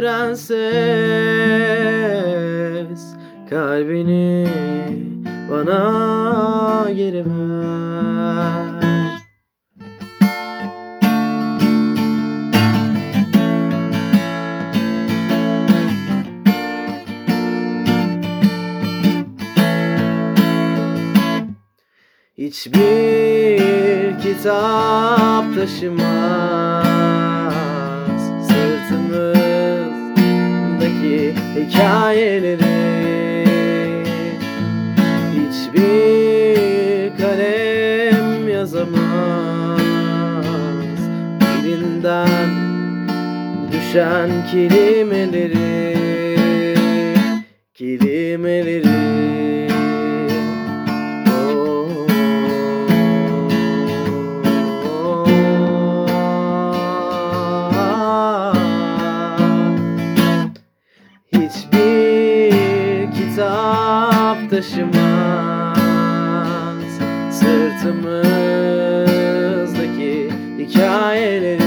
Prenses Kalbini bana geri ver. Hiçbir kitap taşımaz hikayeleri. Hiçbir kalem yazamaz. Dilinden düşen kelimeleri Kelimeleri taşımaz. Sırtımızdaki hikayeleri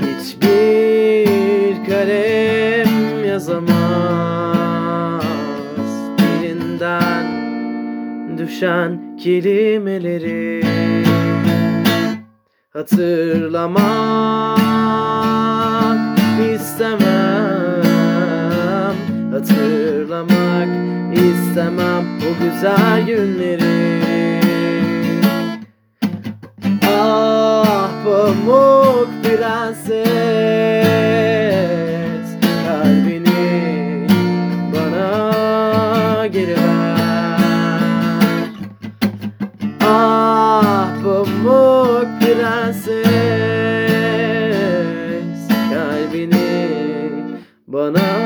Hiçbir kalem yazamaz. Dilinden düşen kelimeleri Hatırlamak istemem o güzel günleri. Ah pamuk prenses Kalbini bana geri ver. Ah pamuk prenses Kalbini bana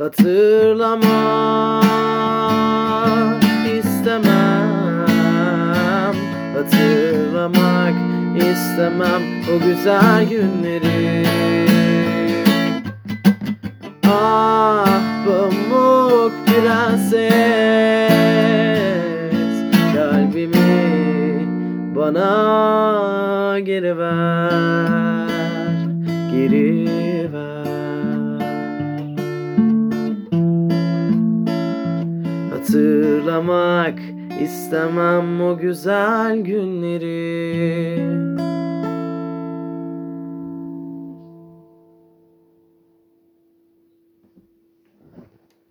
Hatırlamak istemem. Hatırlamak istemem o güzel günleri. Ah pamuk prenses Kalbimi bana geri ver Geri ver Hatırlamak istemem o güzel günleri